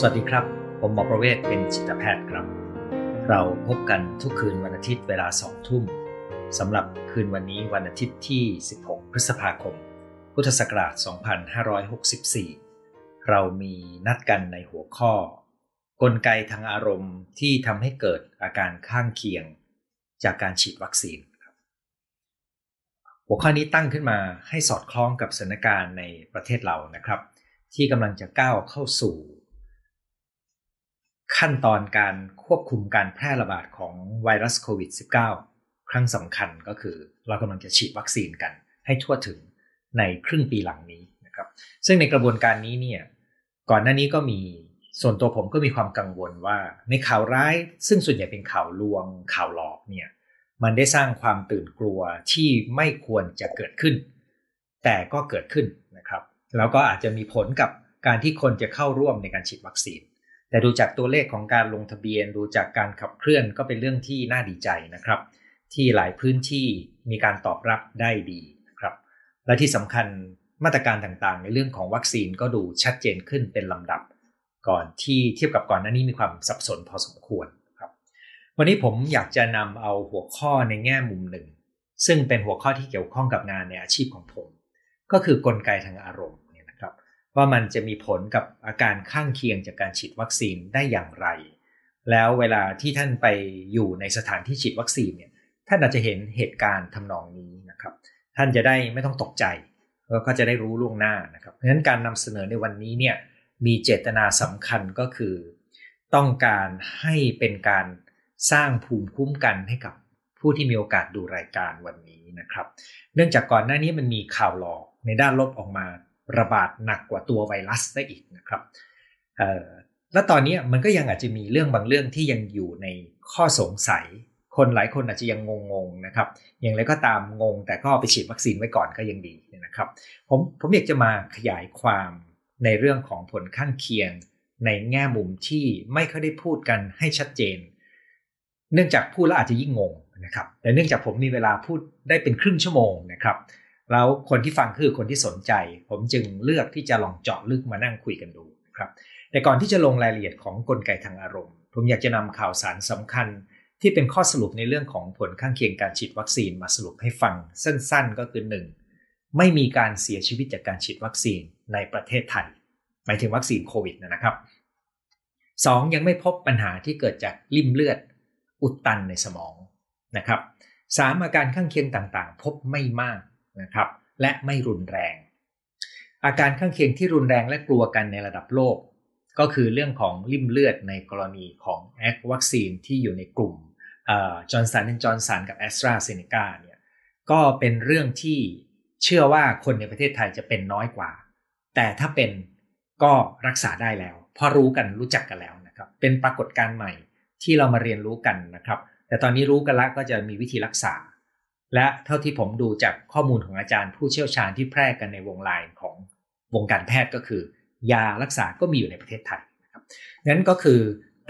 สวัสดีครับ ผมหมอประเวศเป็นจิตแพทย์ครับ เราพบกันทุกคืนวันอาทิตย์เวลาสองทุ่มสำหรับคืนวันนี้วันอาทิตย์ที่ 16 พฤษภาคม พุทธศักราช 2564 เรามีนัดกันในหัวข้อ กลไกทางอารมณ์ที่ทำให้เกิดอาการข้างเคียง จากการฉีดวัคซีนครับหัวข้อนี้ตั้งขึ้นมาให้สอดคล้องกับสถานการณ์ในประเทศเรานะครับ ที่กำลังจะก้าวเข้าสู่ ขั้นตอนการควบคุมการแพร่ระบาดของไวรัสโควิด -19 ครั้งสำคัญก็คือเรากำลังจะฉีดวัคซีนกันให้ทั่วถึงในครึ่งปีหลังนี้นะครับ ซึ่งในกระบวนการนี้เนี่ยก่อนหน้านี้ก็มีส่วนตัวผมก็มีความกังวลว่าในข่าวร้าย ซึ่งส่วนใหญ่เป็นข่าวลวงข่าวหลอกเนี่ยมันได้สร้างความตื่นกลัวที่ไม่ควรจะเกิดขึ้น แต่ก็เกิดขึ้นนะครับ แล้วก็อาจจะมีผลกับการที่คนจะเข้าร่วมในการฉีดวัคซีน แต่ดูจากตัวเลขของการลงทะเบียนดูจากการขับเคลื่อนก็เป็นเรื่องที่น่าดีใจนะครับ ที่หลายพื้นที่มีการตอบรับได้ดีนะครับ และที่สำคัญมาตรการต่างๆ ในเรื่องของวัคซีนก็ดูชัดเจนขึ้นเป็นลำดับ ก่อนที่เทียบกับก่อนหน้านี้มีความสับสนพอสมควรครับ วันนี้ผมอยากจะนำเอาหัวข้อในแง่มุมหนึ่ง ซึ่งเป็นหัวข้อที่เกี่ยวข้องกับงานในอาชีพของผม ก็คือกลไกทางอารมณ์ ว่ามันจะมีผลกับอาการข้างเคียงจากการฉีดวัคซีนได้อย่างไร แล้วเวลาที่ท่านไปอยู่ในสถานที่ฉีดวัคซีนเนี่ยท่านอาจจะเห็นเหตุการณ์ทำนองนี้นะครับ ท่านจะได้ไม่ต้องตกใจแล้วก็จะได้รู้ล่วงหน้านะครับ เพราะฉะนั้นการนำเสนอในวันนี้เนี่ยมีเจตนาสำคัญก็คือ ต้องการให้เป็นการสร้างภูมิคุ้มกันให้กับผู้ที่มีโอกาสดูรายการวันนี้นะครับ เนื่องจากก่อนหน้านี้มันมีข่าวหลอกในด้านลบออกมา ระบาดหนักกว่าตัวไวรัสได้อีกนะครับและตอนนี้มันก็ยังอาจจะมีเรื่องบางเรื่องที่ยังอยู่ในข้อสงสัย คนหลายคนอาจจะยังงงๆนะครับ อย่างไรก็ตามงง แต่ก็ไปฉีดวัคซีนไว้ก่อนก็ยังดีนะครับ ผมผมอยากจะมาขยายความในเรื่องของผลข้างเคียง ในแง่มุมที่ไม่ค่อยได้พูดกันให้ชัดเจน เนื่องจากพูดแล้วอาจจะยิ่งงงนะครับ แต่เนื่องจากผมมีเวลาพูดได้เป็นครึ่งชั่วโมงนะครับ แล้วคนที่ฟังคือคนที่สนใจ ผมจึงเลือกที่จะลองเจาะลึกมานั่งคุยกันดูครับแต่ก่อนที่จะลงรายละเอียดของกลไกทางอารมณ์ ผมอยากจะนำข่าวสารสำคัญ ที่เป็นข้อสรุปในเรื่องของผลข้างเคียงการฉีดวัคซีนมาสรุปให้ฟังสั้นๆ ก็คือ 1. ไม่มีการเสียชีวิตจากการฉีดวัคซีนในประเทศไทย หมายถึงวัคซีนโควิดนะครับ 2. ยังไม่พบปัญหาที่เกิดจากริ่มเลือดอุดตันในสมองนะครับ 3. อาการข้างเคียงต่างๆ พบไม่มาก นะครับ และไม่รุนแรง อาการข้างเคียงที่รุนแรงและกลัวกันในระดับโลก ก็คือเรื่องของริ่มเลือดในกรณีของแอควัคซีนที่อยู่ในกลุ่มจอห์นสันจอห์นสันกับแอสตราเซเนกาเนี่ยก็เป็นเรื่องที่เชื่อว่าคนในประเทศไทยจะเป็นน้อยกว่า แต่ถ้าเป็นก็รักษาได้แล้วพอรู้กันรู้จักกันแล้วนะครับ เป็นปรากฏการณ์ใหม่ที่เรามาเรียนรู้กันนะครับ แต่ตอนนี้รู้กันแล้วก็จะมีวิธีรักษา และเท่าที่ผมดูจากข้อมูลของอาจารย์ผู้เชี่ยวชาญที่แพร่กันในวงไลน์ของวงการแพทย์ก็คือ ยารักษาก็มีอยู่ในประเทศไทยนะครับนั้นก็คือ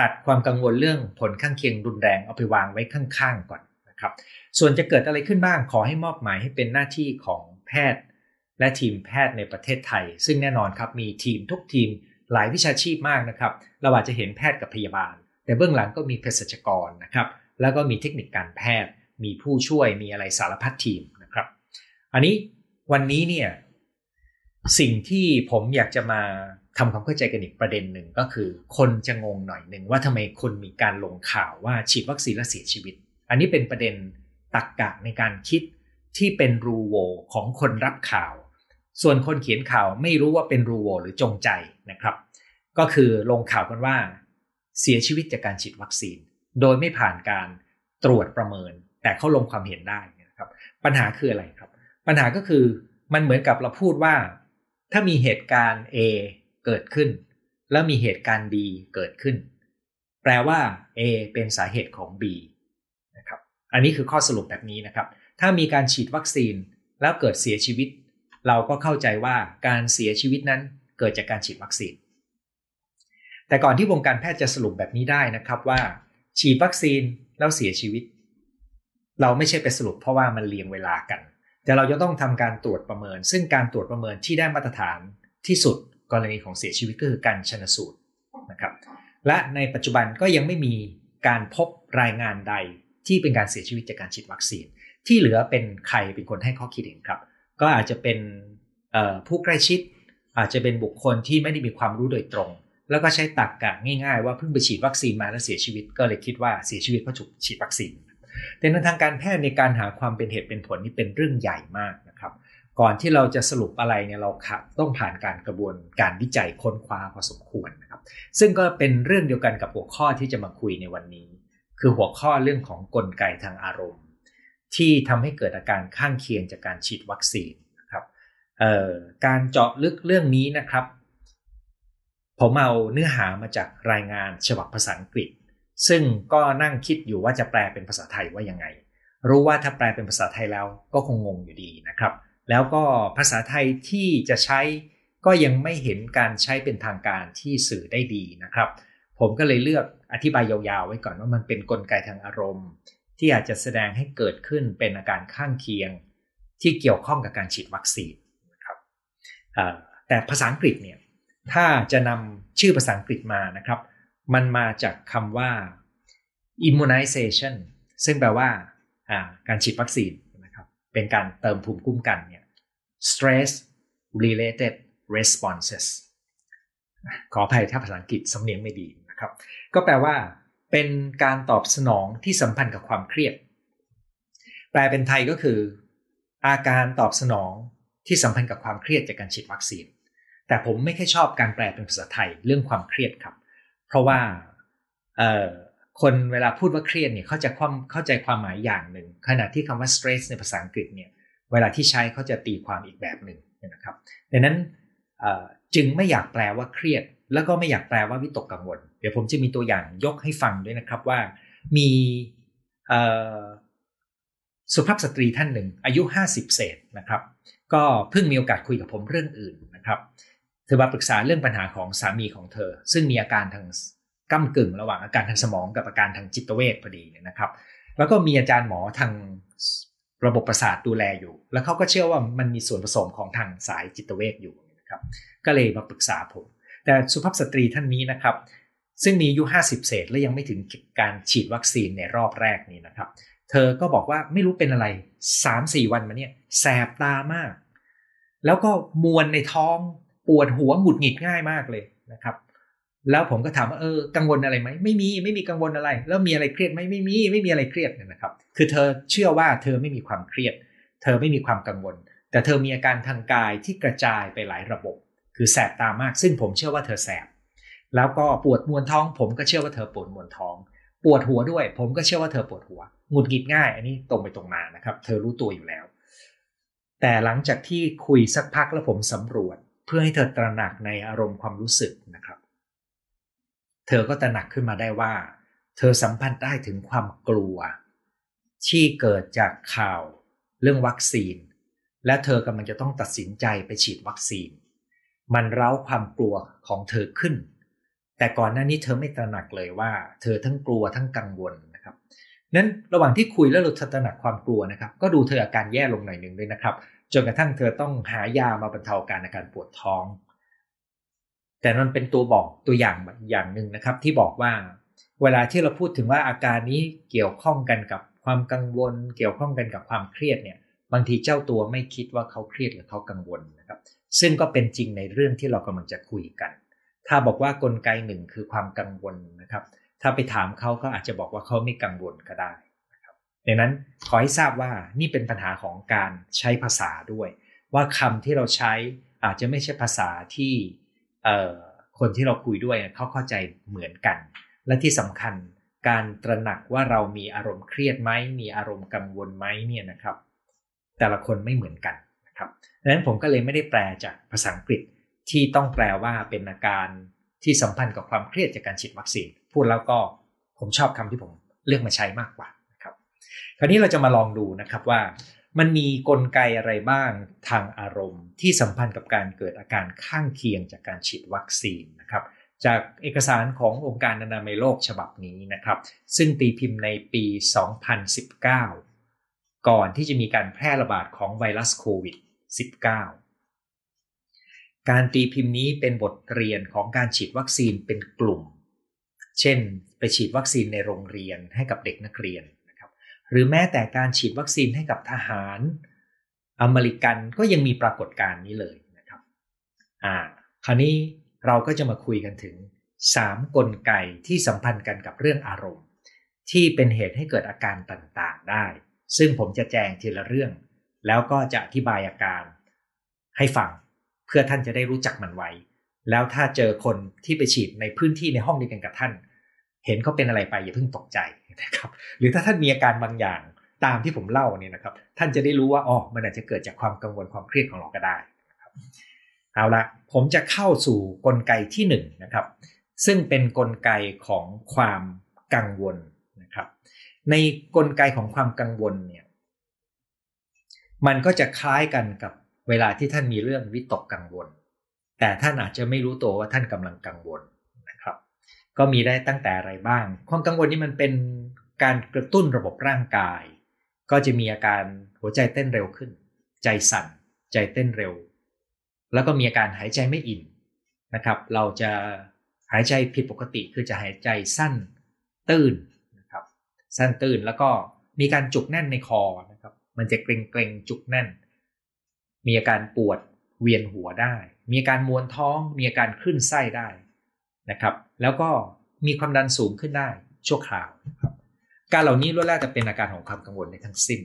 ตัดความกังวลเรื่องผลข้างเคียงรุนแรงเอาไปวางไว้ข้างๆก่อนนะครับ ส่วนจะเกิดอะไรขึ้นบ้างขอให้มอบหมายให้เป็นหน้าที่ของแพทย์ และทีมแพทย์ในประเทศไทย ซึ่งแน่นอนครับมีทีมทุกทีมหลายวิชาชีพมากนะครับ เราอาจจะเห็นแพทย์กับพยาบาล แต่เบื้องหลังก็มีเภสัชกรนะครับ แล้วก็มีเทคนิคการแพทย์ มีผู้ช่วยมีอะไรสารพัดทีมนะครับ อันนี้วันนี้เนี่ยสิ่งที่ผมอยากจะมาทำความเข้าใจกันอีกประเด็นหนึ่งก็คือ คนจะงงหน่อยหนึ่งว่าทำไมคนมีการลงข่าวว่าฉีดวัคซีนแล้วเสียชีวิต อันนี้เป็นประเด็นตักกะในการคิดที่เป็นรูโวของคนรับข่าว ส่วนคนเขียนข่าวไม่รู้ว่าเป็นรูโวหรือจงใจนะครับ ก็คือลงข่าวกันว่า เสียชีวิตจากการฉีดวัคซีน โดยไม่ผ่านการตรวจประเมิน แต่เขาลงความเห็นได้นะครับปัญหาคืออะไรครับ ปัญหาก็คือมันเหมือนกับเราพูดว่า ถ้ามีเหตุการณ์ A เกิดขึ้น แล้วมีเหตุการณ์ B เกิดขึ้น แปลว่า A เป็นสาเหตุของ B นะครับอันนี้คือข้อสรุปแบบนี้นะครับ ถ้ามีการฉีดวัคซีนแล้วเกิดเสียชีวิต เราก็เข้าใจว่าการเสียชีวิตนั้นเกิดจากการฉีดวัคซีน แต่ก่อนที่วงการแพทย์จะสรุปแบบนี้ได้นะครับว่า ฉีดวัคซีนแล้วเสียชีวิต เราไม่ใช่ไปสรุปเพราะว่ามันเรียงเวลากัน แต่เราจะต้องทำการตรวจประเมิน ซึ่งการตรวจประเมินที่ได้มาตรฐานที่สุดกรณีของเสียชีวิตก็คือการชนสูตรนะครับ และในปัจจุบันก็ยังไม่มีการพบรายงานใดที่เป็นการเสียชีวิตจากการฉีดวัคซีน ที่เหลือเป็นใครเป็นคนให้ข้อคิดเห็นครับ ก็อาจจะเป็นผู้ใกล้ชิด อาจจะเป็นบุคคลที่ไม่ได้มีความรู้โดยตรง แล้วก็ใช้ตักกะง่ายๆ ว่าเพิ่งไปฉีดวัคซีนมาแล้วเสียชีวิต ก็เลยคิดว่าเสียชีวิตเพราะถูกฉีดวัคซีน แต่ในทางการแพทย์ในการหาความเป็นเหตุเป็นผลนี่เป็นเรื่องใหญ่มากนะครับ ก่อนที่เราจะสรุปอะไรเนี่ยเราต้องผ่านการกระบวนการวิจัยค้นคว้าพอสมควรนะครับ ซึ่งก็เป็นเรื่องเดียวกันกับหัวข้อที่จะมาคุยในวันนี้ คือหัวข้อเรื่องของกลไกทางอารมณ์ ที่ทำให้เกิดอาการข้างเคียงจากการฉีดวัคซีนนะครับการเจาะลึกเรื่องนี้นะครับผมเอาเนื้อหามาจากรายงานฉบับภาษาอังกฤษ ซึ่งก็นั่งคิดอยู่ว่าจะแปลเป็นภาษาไทยว่ายังไง รู้ว่าถ้าแปลเป็นภาษาไทยแล้วก็คงงงอยู่ดีนะครับ แล้วก็ภาษาไทยที่จะใช้ก็ยังไม่เห็นการใช้เป็นทางการที่สื่อได้ดีนะครับ ผมก็เลยเลือกอธิบายยาวๆ ไว้ก่อนว่ามันเป็นนกลไกทางอารมณ์ ที่อาจจะแสดงให้เกิดขึ้นเป็นอาการข้างเคียง ที่เกี่ยวข้องกับการฉีดวัคซีนนะครับแต่ภาษาอังกฤษเนี่ยถ้าจะนำชื่อภาษาอังกฤษมานะครับ มันมาจากคำว่า immunization ซึ่งแปลว่าการฉีดวัคซีนนะครับ เป็นการเติมภูมิคุ้มกันเนี่ย stress related responses ขออภัยถ้าภาษาอังกฤษสำเนียงไม่ดีนะครับ ก็แปลว่า เป็นการตอบสนองที่สัมพันธ์กับความเครียด แปลเป็นไทยก็คือ อาการตอบสนองที่สัมพันธ์กับความเครียดจากการฉีดวัคซีน แต่ผมไม่ค่อยชอบการแปลเป็นภาษาไทยเรื่องความเครียดครับ เพราะว่าคนเวลาพูดว่าเครียดเนี่ยเขาจะความเข้าใจความหมายอย่างหนึ่ง ขณะที่คำว่า stress ในภาษาอังกฤษเนี่ยเวลาที่ใช้เขาจะตีความอีกแบบหนึ่งนะครับดังนั้นจึงไม่อยากแปลว่าเครียด แล้วก็ไม่อยากแปลว่าวิตกกังวล เดี๋ยวผมจะมีตัวอย่างยกให้ฟังด้วยนะครับว่ามีสุภาพสตรีท่านหนึ่งอายุ 50 เศษนะครับ ก็เพิ่งมีโอกาสคุยกับผมเรื่องอื่นนะครับ เธอมาปรึกษาเรื่องปัญหาของสามีของเธอ ซึ่งมีอาการทางก้ากึ่งระหว่างอาการทางสมองกับอาการทางจิตเวชพอดีนะครับ แล้วก็มีอาจารย์หมอทางระบบประสาทดูแลอยู่ แล้วเขาก็เชื่อว่ามันมีส่วนผสมของทางสายจิตเวชอยู่นะครับ ก็เลยมาปรึกษาผม แต่สุภาพสตรีท่านนี้นะครับ ซึ่งมีอายุ 50 เศษและยังไม่ถึงการฉีดวัคซีนในรอบแรกนี้นะครับ เธอก็บอกว่าไม่รู้เป็นอะไรสามสี่วันมาเนี่ยแสบตามาก แล้วก็มวนในท้อง ปวดหัวหงุดหงิดง่ายมากเลยนะครับ แล้วผมก็ถามว่าเออกังวลอะไรไหมไม่มีไม่มีกังวลอะไร แล้วมีอะไรเครียดไหมไม่มีไม่มีอะไรเครียดนะครับ คือเธอเชื่อว่าเธอไม่มีความเครียด เธอไม่มีความกังวล แต่เธอมีอาการทางกายที่กระจายไปหลายระบบ คือแสบตามากซึ่งผมเชื่อว่าเธอแสบแล้วก็ปวดมวนท้อง ผมก็เชื่อว่าเธอปวดมวนท้อง ปวดหัวด้วย ผมก็เชื่อว่าเธอปวดหัวหงุดหงิดง่าย อันนี้ตรงไปตรงมานะครับ เธอรู้ตัวอยู่แล้ว แต่หลังจากที่คุยสักพักแล้วผมสำรวจ เพื่อให้เธอตระหนักในอารมณ์ความรู้สึกนะครับ เธอก็ตระหนักขึ้นมาได้ว่า เธอสัมพันธ์ได้ถึงความกลัว ที่เกิดจากข่าวเรื่องวัคซีน และเธอกำลังจะต้องตัดสินใจไปฉีดวัคซีน มันเร้าความกลัวของเธอขึ้น แต่ก่อนหน้านี้เธอไม่ตระหนักเลยว่า เธอทั้งกลัวทั้งกังวลนะครับนั้นระหว่างที่คุยแล้วเราตระหนักความกลัวนะครับ ก็ดูเธออาการแย่ลงหน่อยหนึ่งด้วยนะครับ จนกระทั่งเธอต้องหายามาบรรเทาการอาการปวดท้อง แต่มันเป็นตัวบอกตัวอย่างอย่างหนึ่งนะครับ ที่บอกว่า เวลาที่เราพูดถึงว่าอาการนี้เกี่ยวข้องกันกับความกังวล เกี่ยวข้องกันกับความเครียดเนี่ย บางทีเจ้าตัวไม่คิดว่าเขาเครียดหรือเขากังวลนะครับ ซึ่งก็เป็นจริงในเรื่องที่เรากำลังจะคุยกัน ถ้าบอกว่ากลไกหนึ่งคือความกังวลนะครับ ถ้าไปถามเขาก็อาจจะบอกว่าเขาไม่กังวลก็ได้ ดังนั้นขอให้ทราบว่านี่เป็นปัญหาของการใช้ภาษาด้วย ว่าคำที่เราใช้อาจจะไม่ใช่ภาษาที่คนที่เราคุยด้วยเขาเข้าใจเหมือนกัน และที่สำคัญการตระหนักว่าเรามีอารมณ์เครียดไหมมีอารมณ์กังวลไหมเนี่ยนะครับ แต่ละคนไม่เหมือนกันนะครับดังนั้นผมก็เลยไม่ได้แปลจากภาษาอังกฤษที่ต้องแปลว่าเป็นอาการที่สัมพันธ์กับความเครียดจากการฉีดวัคซีน พูดแล้วก็ผมชอบคำที่ผมเลือกมาใช้มากกว่า คราวนี้เราจะมาลองดูนะครับว่า มันมีกลไกอะไรบ้างทางอารมณ์ ที่สัมพันธ์กับการเกิดอาการข้างเคียงจากการฉีดวัคซีนนะครับ จากเอกสารขององค์การอนามัยโลกฉบับนี้นะครับ ซึ่งตีพิมพ์ในปี 2019 ก่อนที่จะมีการแพร่ระบาดของไวรัสโควิด -19 การตีพิมพ์นี้เป็นบทเรียนของการฉีดวัคซีนเป็นกลุ่ม เช่น ไปฉีดวัคซีนในโรงเรียนให้กับเด็กนักเรียน หรือแม้แต่การฉีดวัคซีนให้กับทหารอเมริกันก็ยังมีปรากฏการณ์นี้เลยนะครับอ่าคราวนี้เราก็จะมาคุยกันถึง 3 กลไกที่สัมพันธ์กันกับเรื่องอารมณ์ ที่เป็นเหตุให้เกิดอาการต่างๆได้ ซึ่งผมจะแจงทีละเรื่อง แล้วก็จะอธิบายอาการให้ฟังเพื่อท่านจะได้รู้จักมันไว้ แล้วถ้าเจอคนที่ไปฉีดในพื้นที่ในห้องเดียวกันกับท่าน เห็นเขาเป็นอะไรไปอย่าเพิ่งตกใจนะครับหรือถ้าท่านมีอาการบางอย่างตามที่ผมเล่าเนี่ยนะครับ ท่านจะได้รู้ว่าอ๋อมันอาจจะเกิดจากความกังวลความเครียดของเราก็ได้นะครับเอาละผมจะเข้าสู่กลไกที่1นนะครับ ซึ่งเป็นนกลไกของความกังวลนะครับ ในกลไกของความกังวลเนี่ย มันก็จะคล้ายกันกับเวลาที่ท่านมีเรื่องวิตกกังวล แต่ท่านอาจจะไม่รู้ตัวว่าท่านกำลังกังวล ก็มีได้ตั้งแต่อะไรบ้าง ความกังวลนี่มันเป็นการกระตุ้นระบบร่างกาย ก็จะมีอาการหัวใจเต้นเร็วขึ้น ใจสั่น ใจเต้นเร็ว แล้วก็มีอาการหายใจไม่อิ่มนะครับ เราจะหายใจผิดปกติคือจะหายใจสั้นตื้นนะครับ สั้นตื้นแล้วก็มีการจุกแน่นในคอนะครับ มันจะเกร็งเกรงจุกแน่น มีอาการปวดเวียนหัวได้ มีอาการมวนท้อง มีอาการคลื่นไส้ได้นะครับ แล้วก็มีความดันสูงขึ้นได้ชั่วคราวครับ การเหล่านี้ล้วนแล้วแต่เป็นอาการของความกังวลในทั้งสิ้น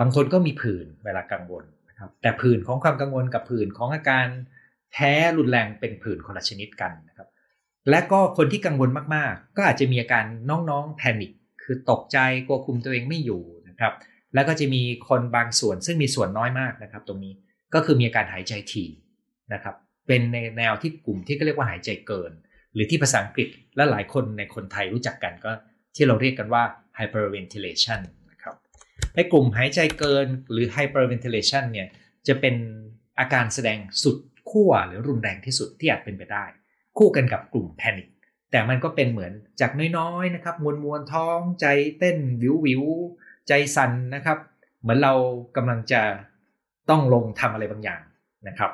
บางคนก็มีผื่นเวลากังวลนะครับ แต่ผื่นของความกังวลกับผื่นของอาการแพ้รุนแรงเป็นผื่นคนละชนิดกันนะครับ และก็คนที่กังวลมากๆ ก็อาจจะมีอาการน้องๆแพนิคคือตกใจกลัวคุมตัวเองไม่อยู่นะครับ แล้วก็จะมีคนบางส่วนซึ่งมีส่วนน้อยมากนะครับ ตรงนี้ก็คือมีอาการหายใจถี่นะครับ เป็นในแนวที่กลุ่มที่ก็เรียกว่าหายใจเกิน หรือที่ภาษาอังกฤษและหลายคนในคนไทยรู้จักกันก็ที่เราเรียกกันว่า hyperventilation นะครับในกลุ่มหายใจเกินหรือ hyperventilation เนี่ยจะเป็นอาการแสดงสุดขั้วหรือรุนแรงที่สุดที่อาจเป็นไปได้ คู่กันกับกลุ่มแพนิคแต่มันก็เป็นเหมือนจากน้อยๆนะครับมวลมวลท้องใจเต้นวิววิวใจสั่นนะครับ เหมือนเรากำลังจะต้องลงทำอะไรบางอย่างนะครับ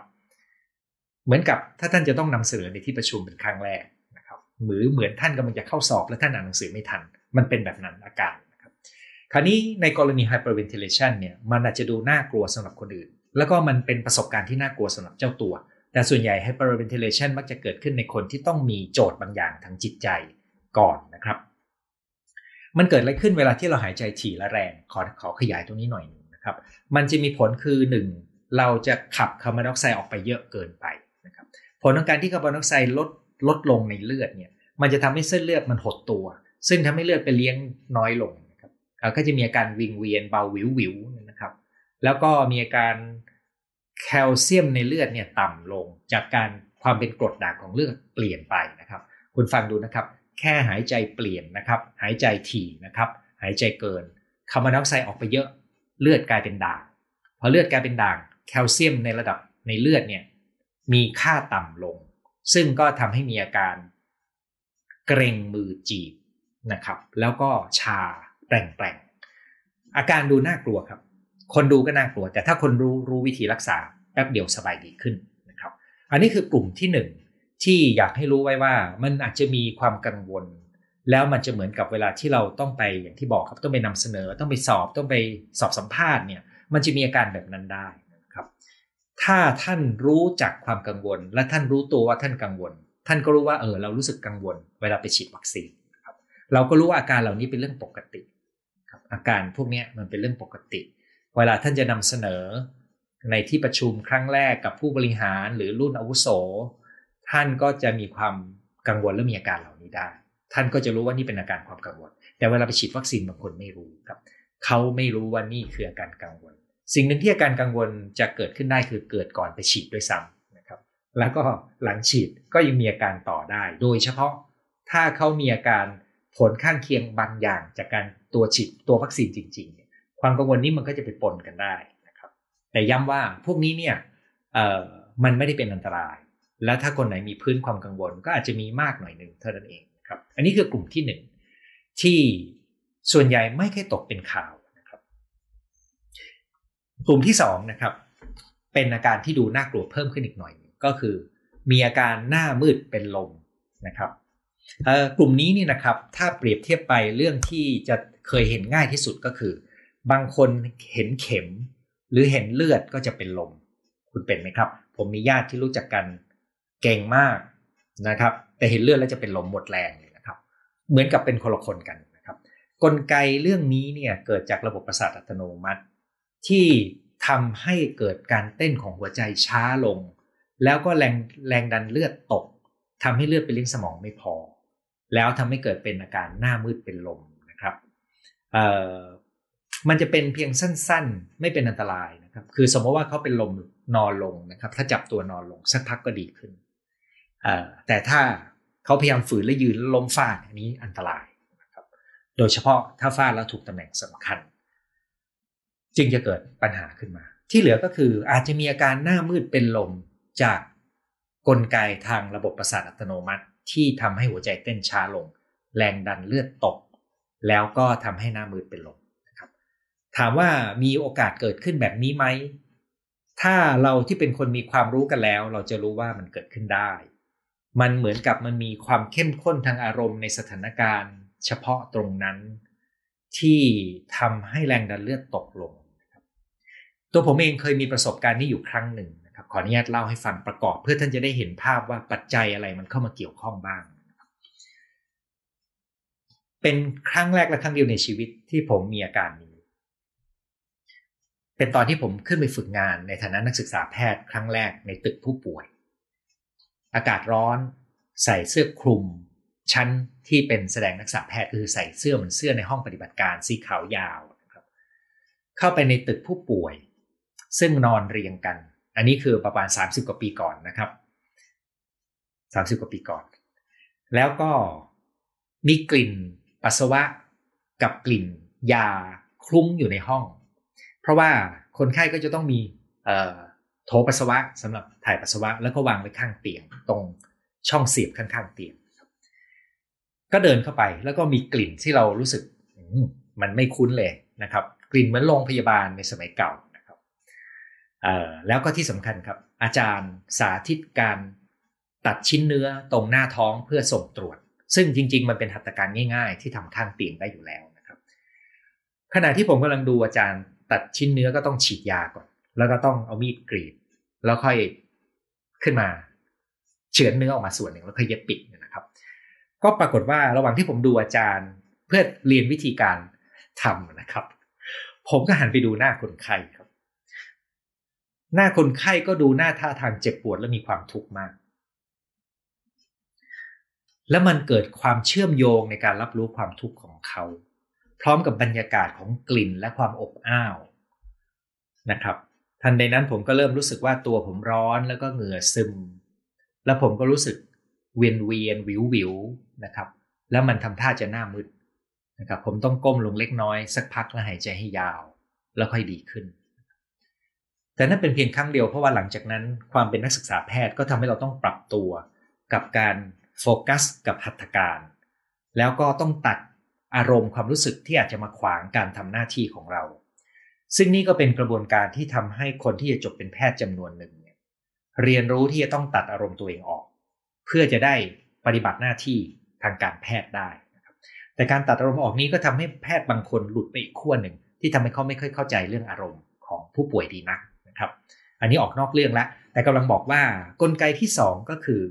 เหมือนกับถ้าท่านจะต้องนำเสนอในที่ประชุมเป็นครั้งแรกนะครับหรือเหมือนท่านกำลังจะเข้าสอบแล้วท่านอ่านหนังสือไม่ทัน มันเป็นแบบนั้นอาการนะครับคราวนี้ในกรณี hyperventilation เนี่ยมันอาจจะดูน่ากลัวสำหรับคนอื่น แล้วก็มันเป็นประสบการณ์ที่น่ากลัวสำหรับเจ้าตัว แต่ส่วนใหญ่ hyperventilation มักจะเกิดขึ้นในคนที่ต้องมีโจทย์บางอย่างทางจิตใจก่อนนะครับ มันเกิดอะไรขึ้นเวลาที่เราหายใจถี่และแรงขอขอขยายตรงนี้หน่อยนึงนะครับ มันจะมีผลคือ 1. เราจะขับคาร์บอนไดออกไซด์ออกไปเยอะเกินไป นะครับผลของการที่คาร์บอนไดออกไซด์ลดลดลงในเลือดเนี่ยมันจะทำให้เส้นเลือดมันหดตัว ซึ่งทำให้เลือดไปเลี้ยงน้อยลงนะครับก็จะมีอาการวิงเวียนเบาหวิวหวิวนะครับ แล้วก็มีอาการแคลเซียมในเลือดเนี่ยต่ำลงจากการความเป็นกรดด่างของเลือดเปลี่ยนไปนะครับ คุณฟังดูนะครับ แค่หายใจเปลี่ยนนะครับ หายใจถี่นะครับ หายใจเกินคาร์บอนไดออกไซด์ออกไปเยอะ เลือดกลายเป็นด่างพอเลือดกลายเป็นด่าง แคลเซียมในระดับในเลือดเนี่ย มีค่าต่ำลง ซึ่งก็ทำให้มีอาการเกรงมือจีบนะครับ แล้วก็ชาแปลงๆอาการดูน่ากลัวครับ คนดูก็น่ากลัว แต่ถ้าคนรู้รู้วิธีรักษาแป๊บเดียวสบายดีขึ้นนะครับ อันนี้คือกลุ่มที่หนึ่งที่อยากให้รู้ไว้ว่ามันอาจจะมีความกังวล แล้วมันจะเหมือนกับเวลาที่เราต้องไปอย่างที่บอกครับต้องไปนำเสนอ ต้องไปสอบต้องไปสอบสัมภาษณ์เนี่ย มันจะมีอาการแบบนั้นได้ ถ้าท่านรู้จักความกังวล และท่านรู้ตัวว่าท่านกังวล ท่านก็รู้ว่าเออเรารู้สึกกังวล เวลาไปฉีดวัคซีนครับเราก็รู้ว่าอาการเหล่านี้เป็นเรื่องปกติครับอาการพวกนี้มันเป็นเรื่องปกติ เวลาท่านจะนำเสนอในที่ประชุมครั้งแรกกับผู้บริหารหรือรุ่นอาวุโส ท่านก็จะมีความกังวลและมีอาการเหล่านี้ได้ ท่านก็จะรู้ว่านี่เป็นอาการความกังวล แต่เวลาไปฉีดวัคซีนบางคนไม่รู้ครับ เขาไม่รู้ว่านี่คืออาการกังวล สิ่งหนึ่งที่อาการกังวลจะเกิดขึ้นได้คือเกิดก่อนไปฉีดด้วยซ้ำนะครับแล้วก็หลังฉีดก็ยังมีอาการต่อได้ โดยเฉพาะถ้าเขามีอาการผลข้างเคียงบางอย่างจากการตัวฉีดตัววัคซีนจริงๆ ความกังวลนี้มันก็จะไปปนกันได้นะครับแต่ย้ำว่าพวกนี้เนี่ยเอ่อมันไม่ได้เป็นอันตราย แล้วถ้าคนไหนมีพื้นความกังวลก็อาจจะมีมากหน่อยหนึ่งเท่านั้นเองครับอันนี้คือกลุ่มที่หนึ่งที่ส่วนใหญ่ไม่ค่อยตกเป็นข่าว กลุ่มที่สองนะครับเป็นอาการที่ดูน่ากลัวเพิ่มขึ้นอีกหน่อย ก็คือ มีอาการหน้ามืดเป็นลมนะครับกลุ่มนี้นี่นะครับถ้าเปรียบเทียบไปเรื่องที่จะเคยเห็นง่ายที่สุดก็คือ บางคนเห็นเข็ม หรือเห็นเลือดก็จะเป็นลม คุณเป็นไหมครับ ผมมีญาติที่รู้จักกันเก่งมากนะครับ แต่เห็นเลือดแล้วจะเป็นลมหมดแรงเลยนะครับ เหมือนกับเป็นคนละคนกันนะครับ กลไกเรื่องนี้เนี่ยเกิดจากระบบประสาทอัตโนมัติ ที่ทำให้เกิดการเต้นของหัวใจช้าลง แล้วก็แรงแรงดันเลือดตกทำให้เลือดไปเลี้ยงสมองไม่พอ แล้วทำให้เกิดเป็นอาการหน้ามืดเป็นลมนะครับมันจะเป็นเพียงสั้นๆ ไม่เป็นอันตรายนะครับ คือสมมติว่าเขาเป็นลมนอนลงนะครับ ถ้าจับตัวนอนลงสักพักก็ดีขึ้น แต่ถ้าเขาพยายามฝืนและยืนล้มฟาดอันนี้อันตรายนะครับ โดยเฉพาะถ้าฟาดแล้วถูกตำแหน่งสำคัญ จึงจะเกิดปัญหาขึ้นมา ที่เหลือก็คืออาจจะมีอาการหน้ามืดเป็นลมจากกลไกทางระบบประสาทอัตโนมัติ ที่ทำให้หัวใจเต้นช้าลง แรงดันเลือดตก แล้วก็ทำให้หน้ามืดเป็นลมนะครับถามว่ามีโอกาสเกิดขึ้นแบบนี้ไหมถ้าเราที่เป็นคนมีความรู้กันแล้ว เราจะรู้ว่ามันเกิดขึ้นได้ มันเหมือนกับมันมีความเข้มข้นทางอารมณ์ในสถานการณ์ เฉพาะตรงนั้น ที่ทำให้แรงดันเลือดตกลง ตัวผมเองเคยมีประสบการณ์นี้อยู่ครั้งหนึ่งนะครับขออนุญาตเล่าให้ฟังประกอบ เพื่อท่านจะได้เห็นภาพว่าปัจจัยอะไรมันเข้ามาเกี่ยวข้องบ้าง เป็นครั้งแรกและครั้งเดียวในชีวิตที่ผมมีอาการนี้ เป็นตอนที่ผมขึ้นไปฝึกงานในฐานะนักศึกษาแพทย์ครั้งแรกในตึกผู้ป่วย อากาศร้อน ใส่เสื้อคลุม ชั้นที่เป็นแสดงนักศึกษาแพทย์คือใส่เสื้อเหมือนเสื้อในห้องปฏิบัติการสีขาวยาวนะครับ เข้าไปในตึกผู้ป่วย ซึ่งนอนเรียงกัน อันนี้คือประมาณ 30 กว่าปีก่อนนะครับ 30 กว่าปีก่อน แล้วก็มีกลิ่นปัสสาวะกับกลิ่นยาคลุ้งอยู่ในห้อง เพราะว่าคนไข้ก็จะต้องมีโถปัสสาวะสำหรับถ่ายปัสสาวะแล้วก็วางไว้ข้างเตียง ตรงช่องเสียบข้างๆเตียง ก็เดินเข้าไปแล้วก็มีกลิ่นที่เรารู้สึกมันไม่คุ้นเลยนะครับ กลิ่นเหมือนโรงพยาบาลในสมัยเก่า แล้วก็ที่สำคัญครับ อาจารย์สาธิตการตัดชิ้นเนื้อตรงหน้าท้องเพื่อส่งตรวจ ซึ่งจริง ๆ มันเป็นหัตถการง่ายๆ ที่ทำข้างเตียงได้อยู่แล้วนะครับ ขณะที่ผมกำลังดูอาจารย์ตัดชิ้นเนื้อก็ต้องฉีดยาก่อน แล้วก็ต้องเอามีดกรีด แล้วค่อยขึ้นมาเฉือนเนื้อออกมาส่วนหนึ่งแล้วค่อยเย็บปิดนะครับ ก็ปรากฏว่าระหว่างที่ผมดูอาจารย์เพื่อเรียนวิธีการทำนะครับ ผมก็หันไปดูหน้าคนไข้ หน้าคนไข้ก็ดูหน้าท่าทางเจ็บปวดและมีความทุกข์มาก แล้วมันเกิดความเชื่อมโยงในการรับรู้ความทุกข์ของเขา พร้อมกับบรรยากาศของกลิ่นและความอบอ้าวนะครับ ทันใดนั้นผมก็เริ่มรู้สึกว่าตัวผมร้อนแล้วก็เหงื่อซึม แล้วผมก็รู้สึกเวียนเวียนวิววิวนะครับ แล้วมันทำท่าจะหน้ามืดนะครับ ผมต้องก้มลงเล็กน้อยสักพักแล้วหายใจให้ยาว แล้วค่อยดีขึ้น แต่นั่นเป็นเพียงครั้งเดียวเพราะว่าหลังจากนั้นความเป็นนักศึกษาแพทย์ก็ทำให้เราต้องปรับตัวกับการโฟกัสกับหัตถการ แล้วก็ต้องตัดอารมณ์ความรู้สึกที่อาจจะมาขวางการทำหน้าที่ของเรา ซึ่งนี่ก็เป็นกระบวนการที่ทำให้คนที่จะจบเป็นแพทย์จำนวนหนึ่งเนี่ยเรียนรู้ที่จะต้องตัดอารมณ์ตัวเองออก เพื่อจะได้ปฏิบัติหน้าที่ทางการแพทย์ได้นะครับแต่การตัดอารมณ์ออกนี้ก็ทำให้แพทย์บางคนหลุดไปอีกขั้วหนึ่งที่ทำให้เขาไม่ค่อยเข้าใจเรื่องอารมณ์ของผู้ป่วยดีนัก นะครับ อันนี้ออกนอกเรื่องแล้วแต่กำลังบอกว่ากลไกที่ 2 ก็คือ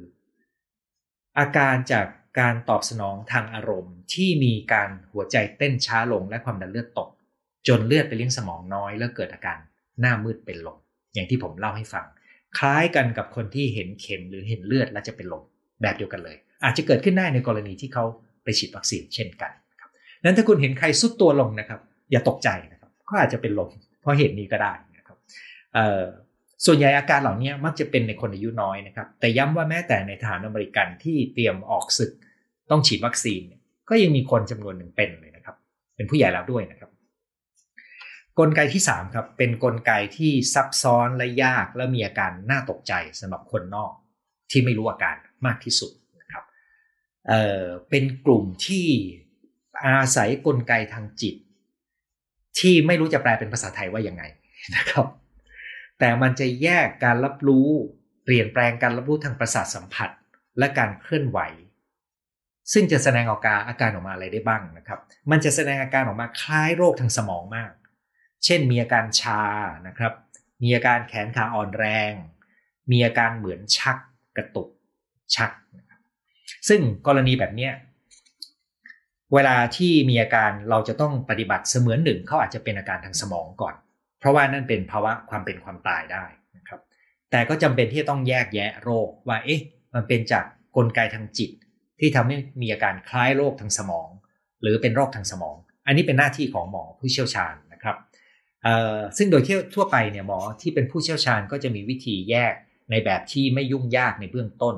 อาการจากการตอบสนองทางอารมณ์ที่มีการหัวใจเต้นช้าลงและความดันเลือดตก จนเลือดไปเลี้ยงสมองน้อย แล้วเกิดอาการหน้ามืดเป็นลมอย่างที่ผมเล่าให้ฟัง คล้ายกันกับคนที่เห็นเข็มหรือเห็นเลือดแล้วจะเป็นลมแบบเดียวกันเลย อาจจะเกิดขึ้นได้ในกรณีที่เขาไปฉีดวัคซีนเช่นกันครับนั้นถ้าคุณเห็นใครสุดตัวลงนะครับ อย่าตกใจนะครับก็อาจจะเป็นลมเพราะเหตุนี้ก็ได้ ส่วนใหญ่อาการเหล่านี้มักจะเป็นในคนอายุน้อยนะครับ แต่ย้ำว่าแม้แต่ในทหารอเมริกันที่เตรียมออกศึกต้องฉีดวัคซีน ก็ยังมีคนจำนวนหนึ่งเป็นเลยนะครับ เป็นผู้ใหญ่แล้วด้วยนะครับ กลไกที่3ครับเป็นนกลไกที่ซับซ้อนและยากและมีอาการน่าตกใจสำหรับคนนอกที่ไม่รู้อาการมากที่สุดนะครับเเป็นกลุ่มที่อาศัยกลไกทางจิต ที่ไม่รู้จะแปลเป็นภาษาไทยว่ายังไงนะครับ แต่มันจะแยกการรับรู้ เปลี่ยนแปลงการรับรู้ทางประสาทสัมผัส และการเคลื่อนไหว ซึ่งจะแสดงอาการอาการออกมาอะไรได้บ้างนะครับ มันจะแสดงอาการออกมาคล้ายโรคทางสมองมาก เช่นมีอาการชานะครับ มีอาการแขนขาอ่อนแรง มีอาการเหมือนชักกระตุกชัก ซึ่งกรณีแบบนี้เวลาที่มีอาการเราจะต้องปฏิบัติเสมือนหนึ่งเขาอาจจะเป็นอาการทางสมองก่อน เพราะว่านั่นเป็นภาวะความเป็นความตายได้นะครับ แต่ก็จำเป็นที่จะต้องแยกแยะโรคว่าเอ๊ะมันเป็นจากกลไกทางจิต ที่ทำให้มีอาการคล้ายโรคทางสมอง หรือเป็นโรคทางสมอง อันนี้เป็นหน้าที่ของหมอผู้เชี่ยวชาญนะครับซึ่งโดยทั่วไปเนี่ยหมอที่เป็นผู้เชี่ยวชาญก็จะมีวิธีแยกในแบบที่ไม่ยุ่งยากในเบื้องต้น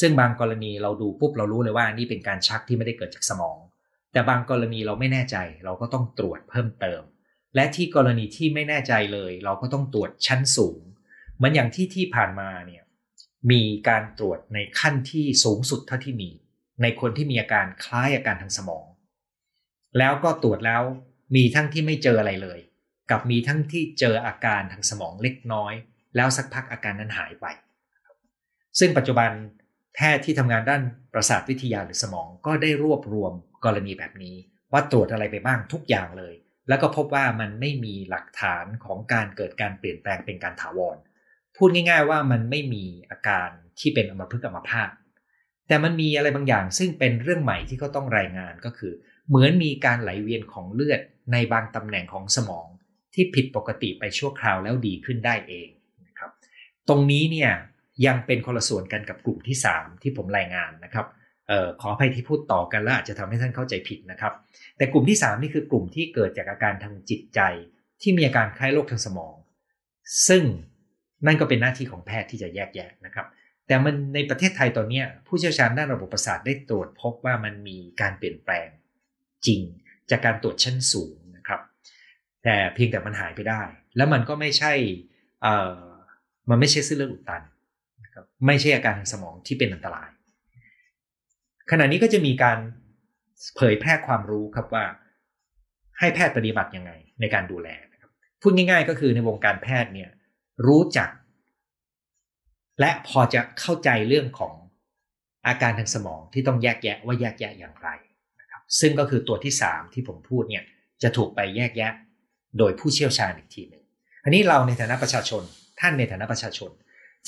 ซึ่งบางกรณีเราดูปุ๊บเรารู้เลยว่านี่เป็นการชักที่ไม่ได้เกิดจากสมอง แต่บางกรณีเราไม่แน่ใจเราก็ต้องตรวจเพิ่มเติม และที่กรณีที่ไม่แน่ใจเลย เราก็ต้องตรวจชั้นสูง เหมือนอย่างที่ที่ผ่านมาเนี่ยมีการตรวจในขั้นที่สูงสุดเท่าที่มี ในคนที่มีอาการคล้ายอาการทางสมอง แล้วก็ตรวจแล้วมีทั้งที่ไม่เจออะไรเลย กับมีทั้งที่เจออาการทางสมองเล็กน้อย แล้วสักพักอาการนั้นหายไป ซึ่งปัจจุบันแพทย์ที่ทำงานด้านประสาทวิทยาหรือสมองก็ได้รวบรวมกรณีแบบนี้ ว่าตรวจอะไรไปบ้างทุกอย่างเลย แล้วก็พบว่ามันไม่มีหลักฐานของการเกิดการเปลี่ยนแปลงเป็นการถาวร พูดง่ายๆว่ามันไม่มีอาการที่เป็นอมพฤกอมพาตแต่มันมีอะไรบางอย่างซึ่งเป็นเรื่องใหม่ที่เขาต้องรายงานก็คือ เหมือนมีการไหลเวียนของเลือดในบางตำแหน่งของสมองที่ผิดปกติไปชั่วคราวแล้วดีขึ้นได้เองนะครับ ตรงนี้เนี่ยยังเป็นคนละส่วนกันกับกลุ่มที่ 3 ที่ผมรายงานนะครับ ขออภัยที่พูดต่อกันแล้วอาจจะทำให้ท่านเข้าใจผิดนะครับ แต่กลุ่มที่ 3 นี่คือกลุ่มที่เกิดจากอาการทางจิตใจ ที่มีอาการคล้ายโรคทางสมอง ซึ่งนั่นก็เป็นหน้าที่ของแพทย์ที่จะแยกแยะนะครับ แต่มันในประเทศไทยตอนนี้ผู้เชี่ยวชาญด้านระบบประสาทได้ตรวจพบว่ามันมีการเปลี่ยนแปลงจริง จากการตรวจชั้นสูงนะครับ แต่เพียงแต่มันหายไปได้ แล้วมันก็ไม่ใช่เออมันไม่ใช่เส้นเลือดอุดตันนะครับไม่ใช่อาการทางสมองที่เป็นอันตราย ขณะนี้ก็จะมีการเผยแพร่ความรู้ครับว่า ให้แพทย์ปฏิบัติยังไงในการดูแลนะครับพูดง่าย ๆ ก็คือในวงการแพทย์เนี่ยรู้จัก และพอจะเข้าใจเรื่องของอาการทางสมองที่ต้องแยกแยะว่าแยกแยะอย่างไรนะครับ ซึ่งก็คือตัวที่ 3 ที่ผมพูดเนี่ยจะถูกไปแยกแยะ โดยผู้เชี่ยวชาญอีกทีหนึ่งอันนี้เราในฐานะประชาชน ท่านในฐานะประชาชน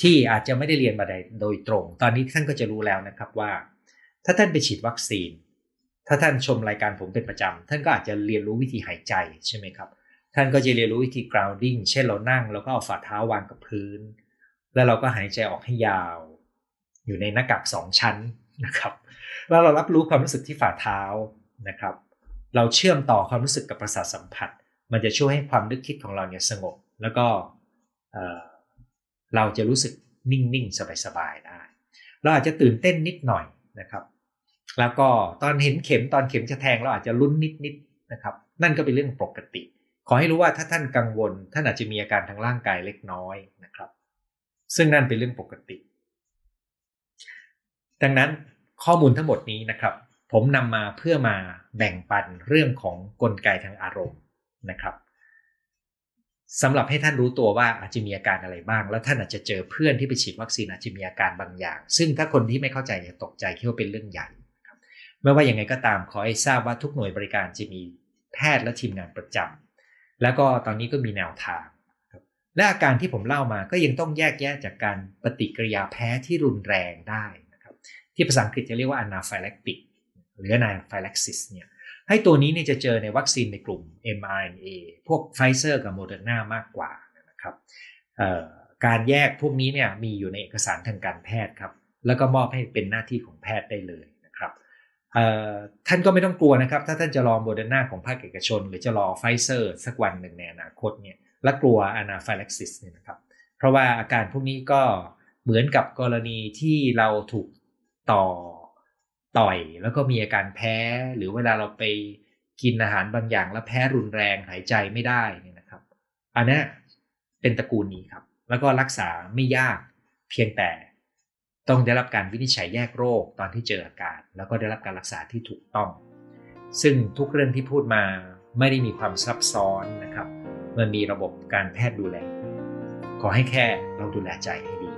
ที่อาจจะไม่ได้เรียนมาโดยตรง ตอนนี้ท่านก็จะรู้แล้วนะครับว่า ถ้าท่านไปฉีดวัคซีน ถ้าท่านชมรายการผมเป็นประจำ ท่านก็อาจจะเรียนรู้วิธีหายใจใช่ไหมครับ ท่านก็จะเรียนรู้วิธี grounding เช่นเรานั่งแล้วก็เอาฝ่าเท้าวางกับพื้น แล้วเราก็หายใจออกให้ยาว อยู่ในหน้ากากสองชั้นนะครับ แล้วเรารับรู้ความรู้สึกที่ฝ่าเท้านะครับ เราเชื่อมต่อความรู้สึกกับประสาทสัมผัส มันจะช่วยให้ความนึกคิดของเราเนี่ยสงบ แล้วก็เราจะรู้สึกนิ่งๆ สบายๆ ได้ เราอาจจะตื่นเต้นนิดหน่อยนะครับ แล้วก็ตอนเห็นเข็มตอนเข็มจะแทงเราอาจจะลุ้นนิดๆนะครับ นั่นก็เป็นเรื่องปกติ ขอให้รู้ว่าถ้าท่านกังวล ท่านอาจจะมีอาการทางร่างกายเล็กน้อยนะครับ ซึ่งนั่นเป็นเรื่องปกติ ดังนั้นข้อมูลทั้งหมดนี้นะครับ ผมนำมาเพื่อมาแบ่งปันเรื่องของกลไกทางอารมณ์นะครับสำหรับให้ท่านรู้ตัวว่าอาจจะมีอาการอะไรบ้าง แล้วท่านอาจจะเจอเพื่อนที่ไปฉีดวัคซีนอาจจะมีอาการบางอย่าง ซึ่งถ้าคนที่ไม่เข้าใจจะตกใจคิดว่าเป็นเรื่องใหญ่ ไม่ว่าอยังไงก็ตามขอให้ทราบว่าทุกหน่วยบริการจะมีแพทย์และทีมงานประจำแล้วก็ตอนนี้ก็มีแนวทาง และอาการที่ผมเล่ามาก็ยังต้องแยกแยะจากการปฏิกิริยาแพ้ที่รุนแรงได้นะครับที่ภาษาอังกฤษจะเรียกว่า anaphylaxis หรือ anaphylaxis เนี่ยให้ตัวนี้เนี่ยจะเจอในวัคซีนในกลุ่ม mRNA พวกไฟเซอร์กับโมเดอร์นามากกว่านะครับการแยกพวกนี้เนี่ยมีอยู่ในเอกสารทางการแพทย์ครับ แล้วก็มอบให้เป็นหน้าที่ของแพทย์ได้เลย ท่านก็ไม่ต้องกลัวนะครับ ถ้าท่านจะรอโมเดอร์นาของภาคเอกชน หรือจะรอไฟเซอร์สักวันหนึ่งในอนาคตเนี่ยและกลัว anaphylaxis เนี่ยนะครับ เพราะว่าอาการพวกนี้ก็เหมือนกับกรณีที่เราถูกต่อต่อยแล้วก็มีอาการแพ้ หรือเวลาเราไปกินอาหารบางอย่างแล้วแพ้รุนแรงหายใจไม่ได้เนี่ยนะครับ อันนี้เป็นตระกูลนี้ครับ แล้วก็รักษาไม่ยากเพียงแต่ ต้องได้รับการวินิจฉัยแยกโรคตอนที่เจออาการ แล้วก็ได้รับการรักษาที่ถูกต้อง ซึ่งทุกเรื่องที่พูดมาไม่ได้มีความซับซ้อนนะครับ มันมีระบบการแพทย์ดูแล ขอให้แค่เราดูแลใจให้ดี